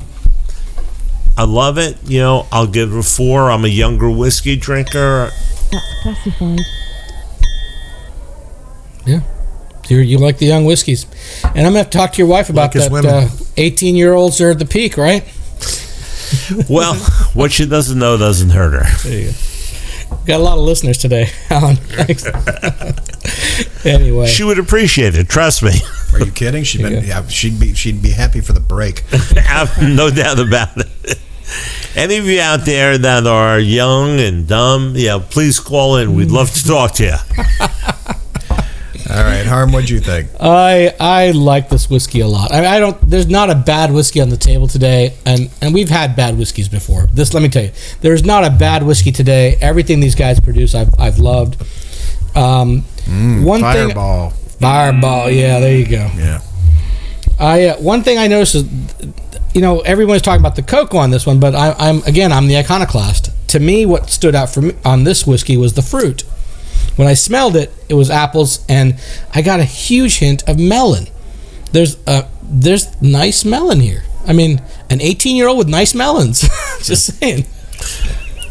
S5: I love it. You know, I'll give it a four. I'm a younger whiskey drinker.
S9: That's classified. Yeah.
S3: You you like the young whiskeys, and I'm gonna have to talk to your wife about
S4: Like
S3: that.
S4: women.
S3: Uh, 18 year olds are at the peak, right?
S5: Well, what she doesn't know doesn't hurt her.
S3: Got a lot of listeners today, Alan. Thanks. anyway,
S5: She would appreciate it. Trust me.
S2: Are you kidding? She'd been, yeah, she'd be she'd be happy for the break.
S5: no doubt about it. Any of you out there that are young and dumb, yeah, please call in. We'd love to talk to you.
S2: All right, Harm, what'd you think?
S3: I I like this whiskey a lot. I, I don't. There's not a bad whiskey on the table today, and and we've had bad whiskeys before. This, let me tell you, there's not a bad whiskey today. Everything these guys produce, I've I've loved. Um, one thing,
S2: Fireball.
S3: Fireball. Yeah, there you go.
S2: Yeah.
S3: I uh, one thing I noticed is, you know, everyone's talking about the cocoa on this one, but I, I'm again I'm the iconoclast. To me, what stood out for me on this whiskey was the fruit. When I smelled it, it was apples, and I got a huge hint of melon. There's a there's nice melon here. I mean, an 18 year old with nice melons. Just saying.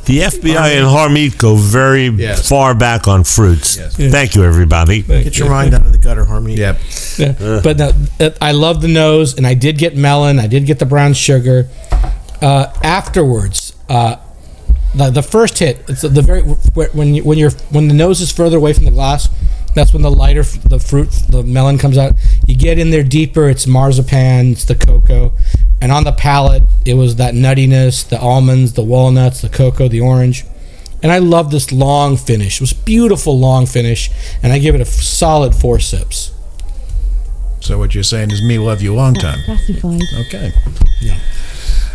S5: The FBI and Harmeet go very
S2: Yes.
S5: far back on fruits.
S2: Yes.
S5: Thank you, everybody.
S4: Get your mind out of the gutter, Harmony.
S2: Yep.
S3: Yeah. But no, it- I love the nose, and I did get melon. I did get the brown sugar. Uh, afterwards, uh, the, the first hit, it's the very when you, when you're when the nose is further away from the glass, that's when the lighter f- the fruit the melon comes out. You get in there deeper, it's marzipan, it's the cocoa, and on the palate it was that nuttiness, the almonds, the walnuts, the cocoa, the orange. And I love this long finish. It was beautiful long finish, and I give it a f- solid four sips.
S2: So what you're saying is me love you long time.
S9: Classified.
S2: Okay. Yeah.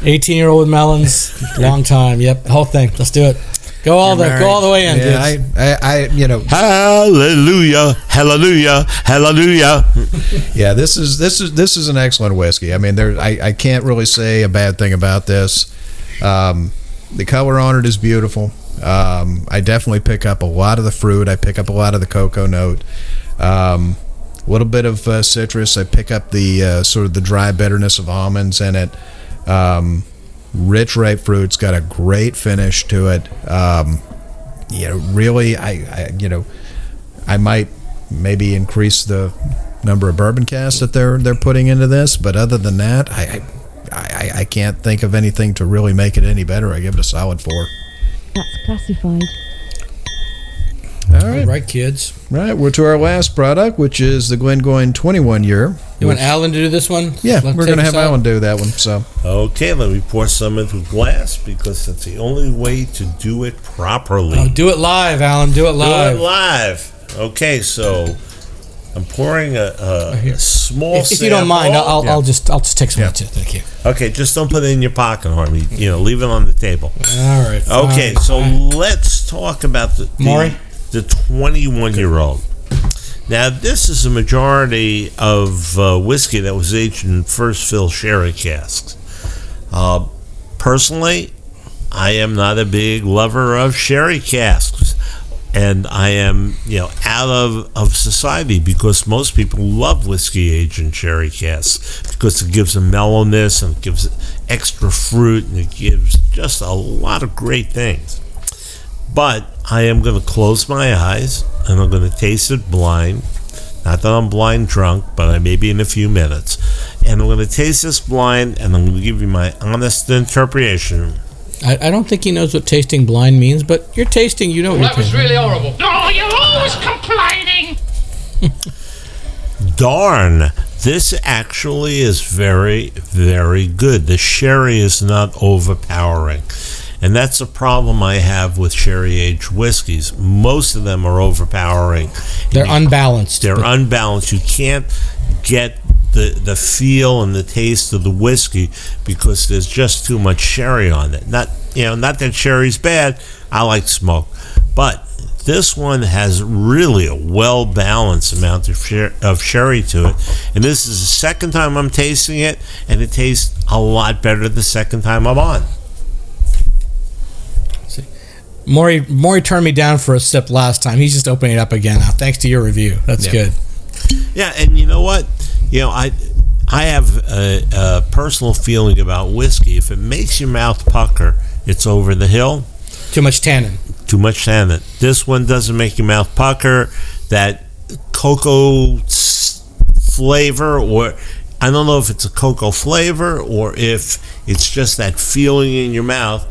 S3: 18 year old with melons, long time. Yep, whole thing. Let's do it. Go all the go all the way in,
S2: Yeah. I, I, I, you know,
S5: Hallelujah, hallelujah, hallelujah.
S2: yeah. This is this is this is an excellent whiskey. I mean, there, I, I can't really say a bad thing about this. Um, the color on it is beautiful. Um, I definitely pick up a lot of the fruit. I pick up a lot of the cocoa note. Um, a little bit of uh, citrus. I pick up the uh, sort of the dry bitterness of almonds in it. Um, rich ripe fruits got a great finish to it. Um, you know, really, I, I, you know, I might maybe increase the number of bourbon casks that they're they're putting into this, but other than that, I, I, I can't think of anything to really make it any better. I give it a solid four.
S9: That's classified.
S2: All right.
S3: All right, kids.
S2: Right, we're to our last product, which is the Glengoyne 21 year.
S3: You want Alan to do this one?
S2: Yeah,
S3: Let's
S2: we're going to have
S3: out.
S2: Alan do that one. So,
S5: Okay, let me pour some into glass because that's the only way to do it properly.
S3: Oh, do it live, Alan. Do it live.
S5: Do
S3: live.
S5: it live. Okay, so I'm pouring a, a,
S3: here.
S5: a small.
S3: If, if you don't mind,
S5: sample.
S3: I'll, I'll just I'll just take some
S2: Yeah.
S3: too. Thank you.
S5: Okay, just don't put it in your pocket, Harvey. You know, leave it on the table.
S3: All right.
S5: Okay, so
S3: fine.
S5: let's talk about the
S3: Maury?
S5: The, the 21 year old. Now, this is a majority of uh, whiskey that was aged in first fill sherry casks. Uh, personally, I am not a big lover of sherry casks. And I am, you know, out of, of society because most people love whiskey aged in sherry casks because it gives a mellowness and it gives extra fruit and it gives just a lot of great things. But I am going to close my eyes and I'm going to taste it blind. Not that I'm blind drunk, but I may be in a few minutes. And I'm going to taste this blind and I'm going to give you my honest interpretation.
S3: I, I don't think he knows what tasting blind means, but you're tasting. You know what
S8: That
S3: you're
S8: was
S3: tasting.
S8: really horrible. Oh, you're always complaining.
S5: Darn, this actually is very, very good. The sherry is not overpowering. And that's a problem I have with sherry aged whiskeys. Most of them are overpowering.
S3: They're unbalanced.
S5: They're unbalanced. You can't get the the feel and the taste of the whiskey because there's just too much sherry on it. Not you know, not that sherry's bad. I like smoke, but this one has really a well balanced amount of sher- of sherry to it. And this is the second time I'm tasting it, and it tastes a lot better the second time I'm on.
S3: Maury Maury turned me down for a sip last time. He's just opening it up again now. Thanks to your review. That's
S2: Yeah.
S3: good.
S5: Yeah, and you know what? You know, I I have a, a personal feeling about whiskey. If it makes your mouth pucker, it's over the hill.
S3: Too much tannin.
S5: Too much tannin. This one doesn't make your mouth pucker. That cocoa flavor, or I don't know if it's a cocoa flavor or if it's just that feeling in your mouth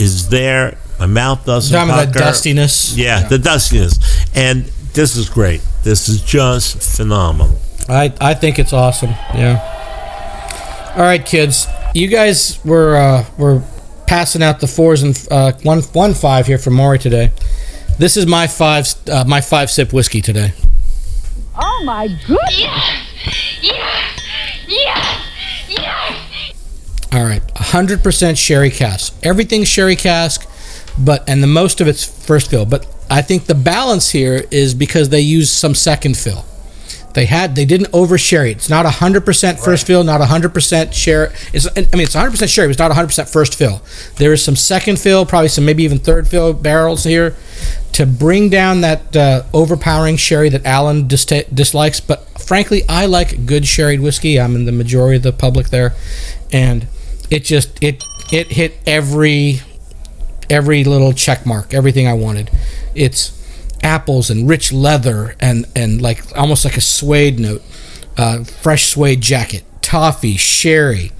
S5: is there. My mouth doesn't
S3: Talking about
S5: pucker.
S3: that dustiness.
S5: Yeah, the dustiness. And this is great. This is just phenomenal.
S3: I, I think it's awesome. Yeah. All right, kids. You guys were uh, were passing out the fours and uh, one one five here for Maury today. This is my five uh, my five sip whiskey today.
S9: Oh my goodness!
S8: Yeah, yeah, yeah, yeah.
S3: All right, 100% sherry cask. Everything sherry cask, but and the most of it's first fill. But I think the balance here is because they use some second fill. They had they didn't over sherry. It's not 100% first fill, not 100% share. It's I mean it's 100% sherry, but it's not 100% first fill. There is some second fill, probably some maybe even third fill barrels here to bring down that uh, overpowering sherry that Alan dis- dislikes. But frankly, I like good sherried whiskey. I'm in the majority of the public there, and it just it it hit every every little check mark, everything I wanted. It's apples and rich leather and and like almost like a suede note, uh, fresh suede jacket, toffee, sherry.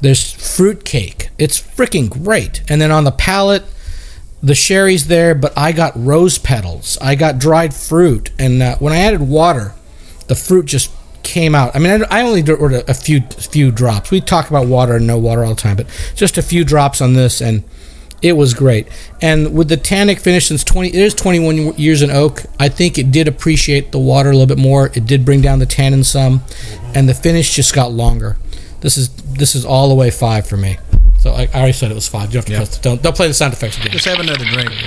S3: There's fruit cake. It's freaking great. And then on the palate, the sherry's there, but I got rose petals. I got dried fruit, and uh, when I added water, the fruit just came out. I mean, I, I only ordered a few few drops. We talk about water and no water all the time, but just a few drops on this, and it was great. And with the tannic finish, since twenty, it is twenty one years in oak. I think it did appreciate the water a little bit more. It did bring down the tannin some, and the finish just got longer. This is this is all the way five for me. So I, I already said it was five. You don't have to press don't don't play the sound effects again.
S2: just have another drink.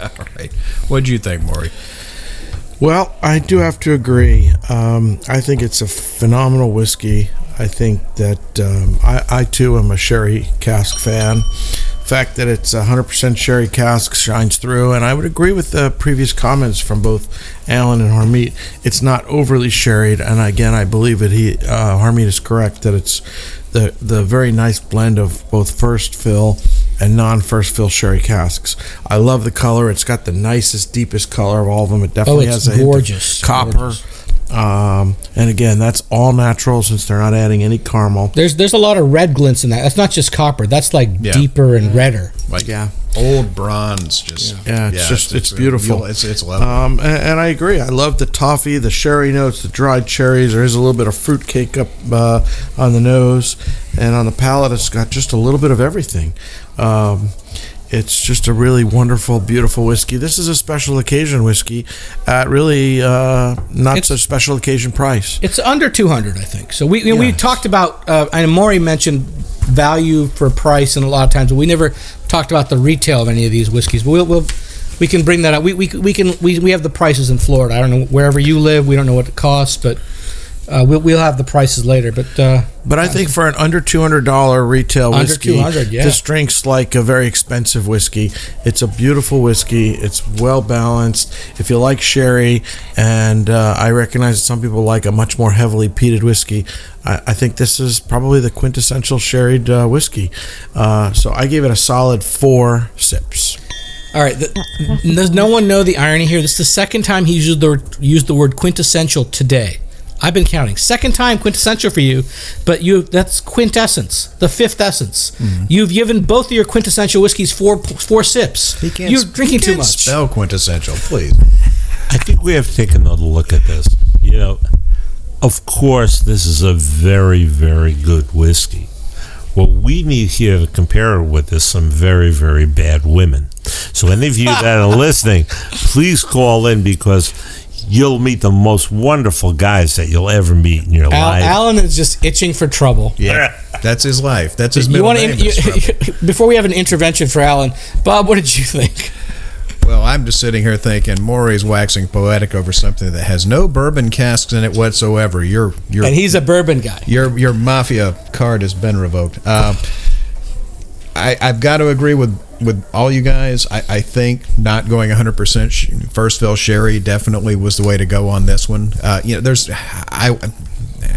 S2: All right. What'd you think, Maury?
S4: Well, I do have to agree. Um, I think it's a phenomenal whiskey. I think that um, I, I too am a sherry cask fan. The fact that it's 100% sherry cask shines through, and I would agree with the previous comments from both Alan and Harmeet. It's not overly sherried, and again, I believe that he uh, Harmeet is correct that it's the the very nice blend of both first fill and non-first fill sherry casks. I love the color. It's got the nicest, deepest color of all of them. It definitely
S3: Oh,
S4: has a
S3: gorgeous.
S4: copper.
S3: Gorgeous.
S4: Um, and again, that's all natural since they're not adding any caramel.
S3: There's there's a lot of red glints in that. That's not just copper. That's like
S2: Yeah.
S3: deeper and redder.
S2: Like
S4: Yeah.
S2: old bronze, just
S4: Yeah, yeah it's just it's, beautiful.
S2: you'll- It's it's lovely.
S4: Um, and, and I agree. I love the toffee, the sherry notes, the dried cherries. There is a little bit of fruit cake up uh, on the nose, and on the palate, it's got just a little bit of everything. Um, it's just a really wonderful, beautiful whiskey. This is a special occasion whiskey at really uh, not
S3: It's-
S4: such special occasion price.
S3: It's under 200, I think. So we we talked about. Uh, and Maury mentioned value for price, and a lot of times, we never talked about the retail of any of these whiskeys. But we'll, we'll we can bring that up. We, we, we can we, we have the prices in Florida. I don't know wherever you live. We don't know what it costs, but uh, we'll we'll have the prices later. But uh,
S4: But I think for an under two hundred dollar retail
S3: Under
S4: whiskey,
S3: 200, yeah.
S4: this drink's like a very expensive whiskey. It's a beautiful whiskey. It's well balanced. If you like sherry, and uh, I recognize that some people like a much more heavily peated whiskey, I, I think this is probably the quintessential sherried uh, whiskey. Uh, so I gave it a solid four sips.
S3: All right. The, does no one know the irony here? This is the second time he used the used the word quintessential today. I've been counting. Second time quintessential for you, but you that's quintessence, the fifth essence.
S2: Mm-hmm.
S3: You've given both of your quintessential whiskeys four four sips.
S2: He can't
S3: You're drinking
S2: he
S3: too
S2: can't
S3: much.
S2: Spell quintessential, please.
S5: I think we have to take another look at this. You know, of course, this is a very, very good whiskey. What we need here to compare it with is some very, very bad women. So, any of you that are listening, please call in because you'll meet the most wonderful guys that you'll ever meet in your
S3: Al,
S5: life.
S3: Alan is just itching for trouble.
S2: Yeah, that's his life. That's his
S3: You
S2: middle
S3: want
S2: name.
S3: to
S2: is
S3: before we have an intervention for Alan, Bob? What did you think?
S2: Well, I'm just sitting here thinking Maury's waxing poetic over something that has no bourbon casks in it whatsoever. You're, you're
S3: And he's a bourbon guy.
S2: your your mafia card has been revoked. Um, I I've got to agree with with all you guys. I, I think not going 100 percent first fill sherry definitely was the way to go on this one. Uh, you know, there's I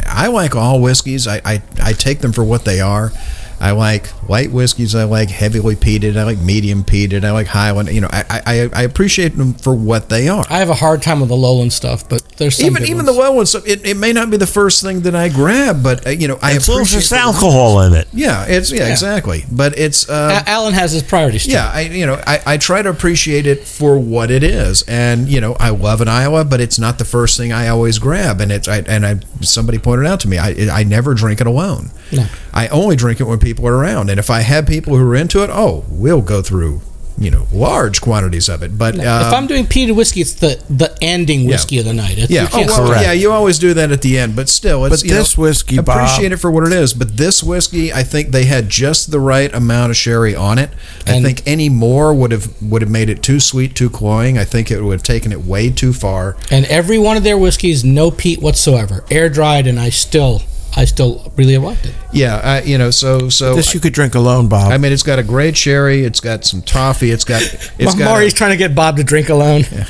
S2: I like all whiskeys. I, I I take them for what they are. I like light whiskeys. I like heavily peated. I like medium peated. I like Highland. You know, I, I, I appreciate them for what they are.
S3: I have a hard time with the Lowland stuff, but there's some
S2: even
S3: good
S2: even
S3: ones.
S2: the well ones. It, it may not be the first thing that I grab, but uh, you know, I
S5: it's
S2: appreciate
S5: just alcohol in it.
S2: Yeah, it's yeah,
S3: Yeah.
S2: exactly. But it's uh,
S3: A- Alan has his priorities. too.
S2: yeah, I you know I, I try to appreciate it for what it is, and you know I love an Islay, but it's not the first thing I always grab, and it's I, and I somebody pointed out to me I I never drink it alone.
S3: No.
S2: I only drink it when people are around, and if I have people who are into it, oh, we'll go through you know large quantities of it. But
S3: if
S2: uh,
S3: I'm doing peated whiskey, it's the the ending whiskey of the night. It's,
S2: yeah,
S3: you
S2: oh, well,
S5: Correct.
S2: yeah, you always do that at the end, but still, it's
S4: But
S2: you know,
S4: this whiskey, Bob-
S2: appreciate it for what it is. But this whiskey, I think they had just the right amount of sherry on it. I think any more would have would have made it too sweet, too cloying. I think it would have taken it way too far.
S3: And every one of their whiskeys, no peat whatsoever, air dried, and I still, I still really liked it.
S2: Yeah, I, you know, so so.
S4: This you could drink alone, Bob.
S2: I mean, it's got a great sherry. It's got some toffee. It's got it's got
S3: Maury's trying to get Bob to drink alone.
S2: a,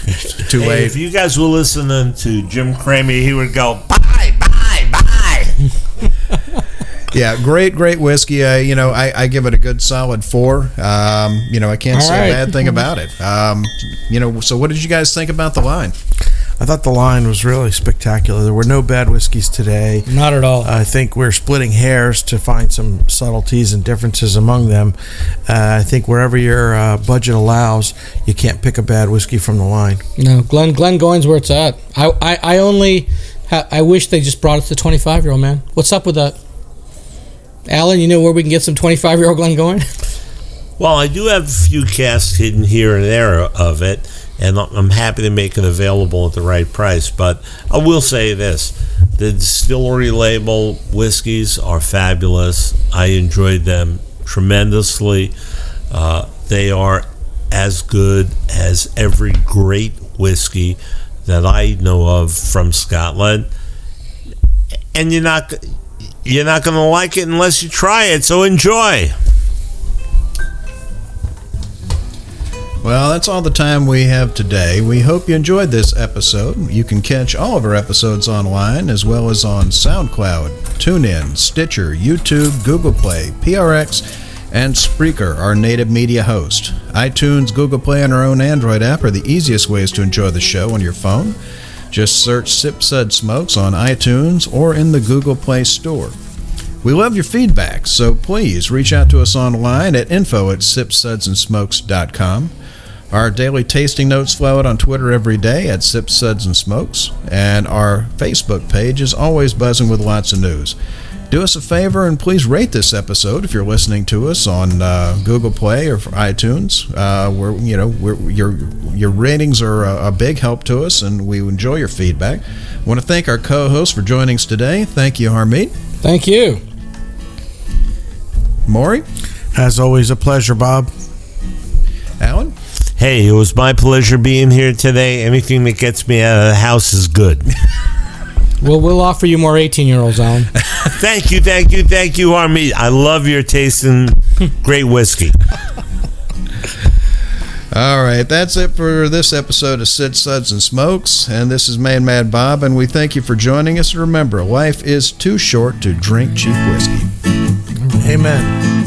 S2: too
S5: Hey,
S2: late.
S5: if you guys were listening to Jim Cramer, he would go, bye, bye, bye.
S2: Yeah, great, great whiskey. I, you know, I, I give it a good solid four. Um, you know, I can't
S3: All
S2: say
S3: right.
S2: a bad thing about it. Um, you know, so what did you guys think about the line?
S4: I thought the line was really spectacular. There were no bad whiskeys today.
S3: Not at all.
S4: I think we're splitting hairs to find some subtleties and differences among them. Uh, I think wherever your uh, budget allows, you can't pick a bad whiskey from the line.
S3: no, Glen Glengoyne's where it's at. I, I, I only, ha- I wish they just brought it to twenty five year old man. What's up with that? Alan, you know where we can get some twenty five year old Glengoyne?
S5: Well, I do have a few casks hidden here and there of it, and I'm happy to make it available at the right price. But I will say this the distillery label whiskeys are fabulous. I enjoyed them tremendously. Uh, they are as good as every great whiskey that I know of from Scotland. And you're not you're not going to like it unless you try it. So enjoy.
S2: Well, that's all the time we have today. We hope you enjoyed this episode. You can catch all of our episodes online as well as on SoundCloud, TuneIn, Stitcher, YouTube, Google Play, PRX, and Spreaker, our native media host. iTunes, Google Play, and our own Android app are the easiest ways to enjoy the show on your phone. Just search Sip Sud Smokes on iTunes or in the Google Play Store. We love your feedback, so please reach out to us online at info at sipsudsandsmokes.com. Our daily tasting notes flow out on Twitter every day at Sip Suds and Smokes, and our Facebook page is always buzzing with lots of news. Do us a favor and please rate this episode if you're listening to us on uh, Google Play or iTunes. Uh, we're, you know, we're, your your ratings are a, a big help to us, and we enjoy your feedback. I want to thank our co-host for joining us today. Thank you, Harmeet.
S3: Thank you.
S2: Maury,
S4: As always, a pleasure, Bob.
S2: Alan.
S5: Hey, it was my pleasure being here today. Anything that gets me out of the house is good.
S3: We'll we'll offer you more 18 year olds, Alan.
S5: thank you, thank you, thank you, Army. I love your taste in great whiskey.
S2: All right, that's it for this episode of Sip Suds and Smokes. And this is Man Mad Bob, and we thank you for joining us. Remember, life is too short to drink cheap whiskey.
S4: Amen.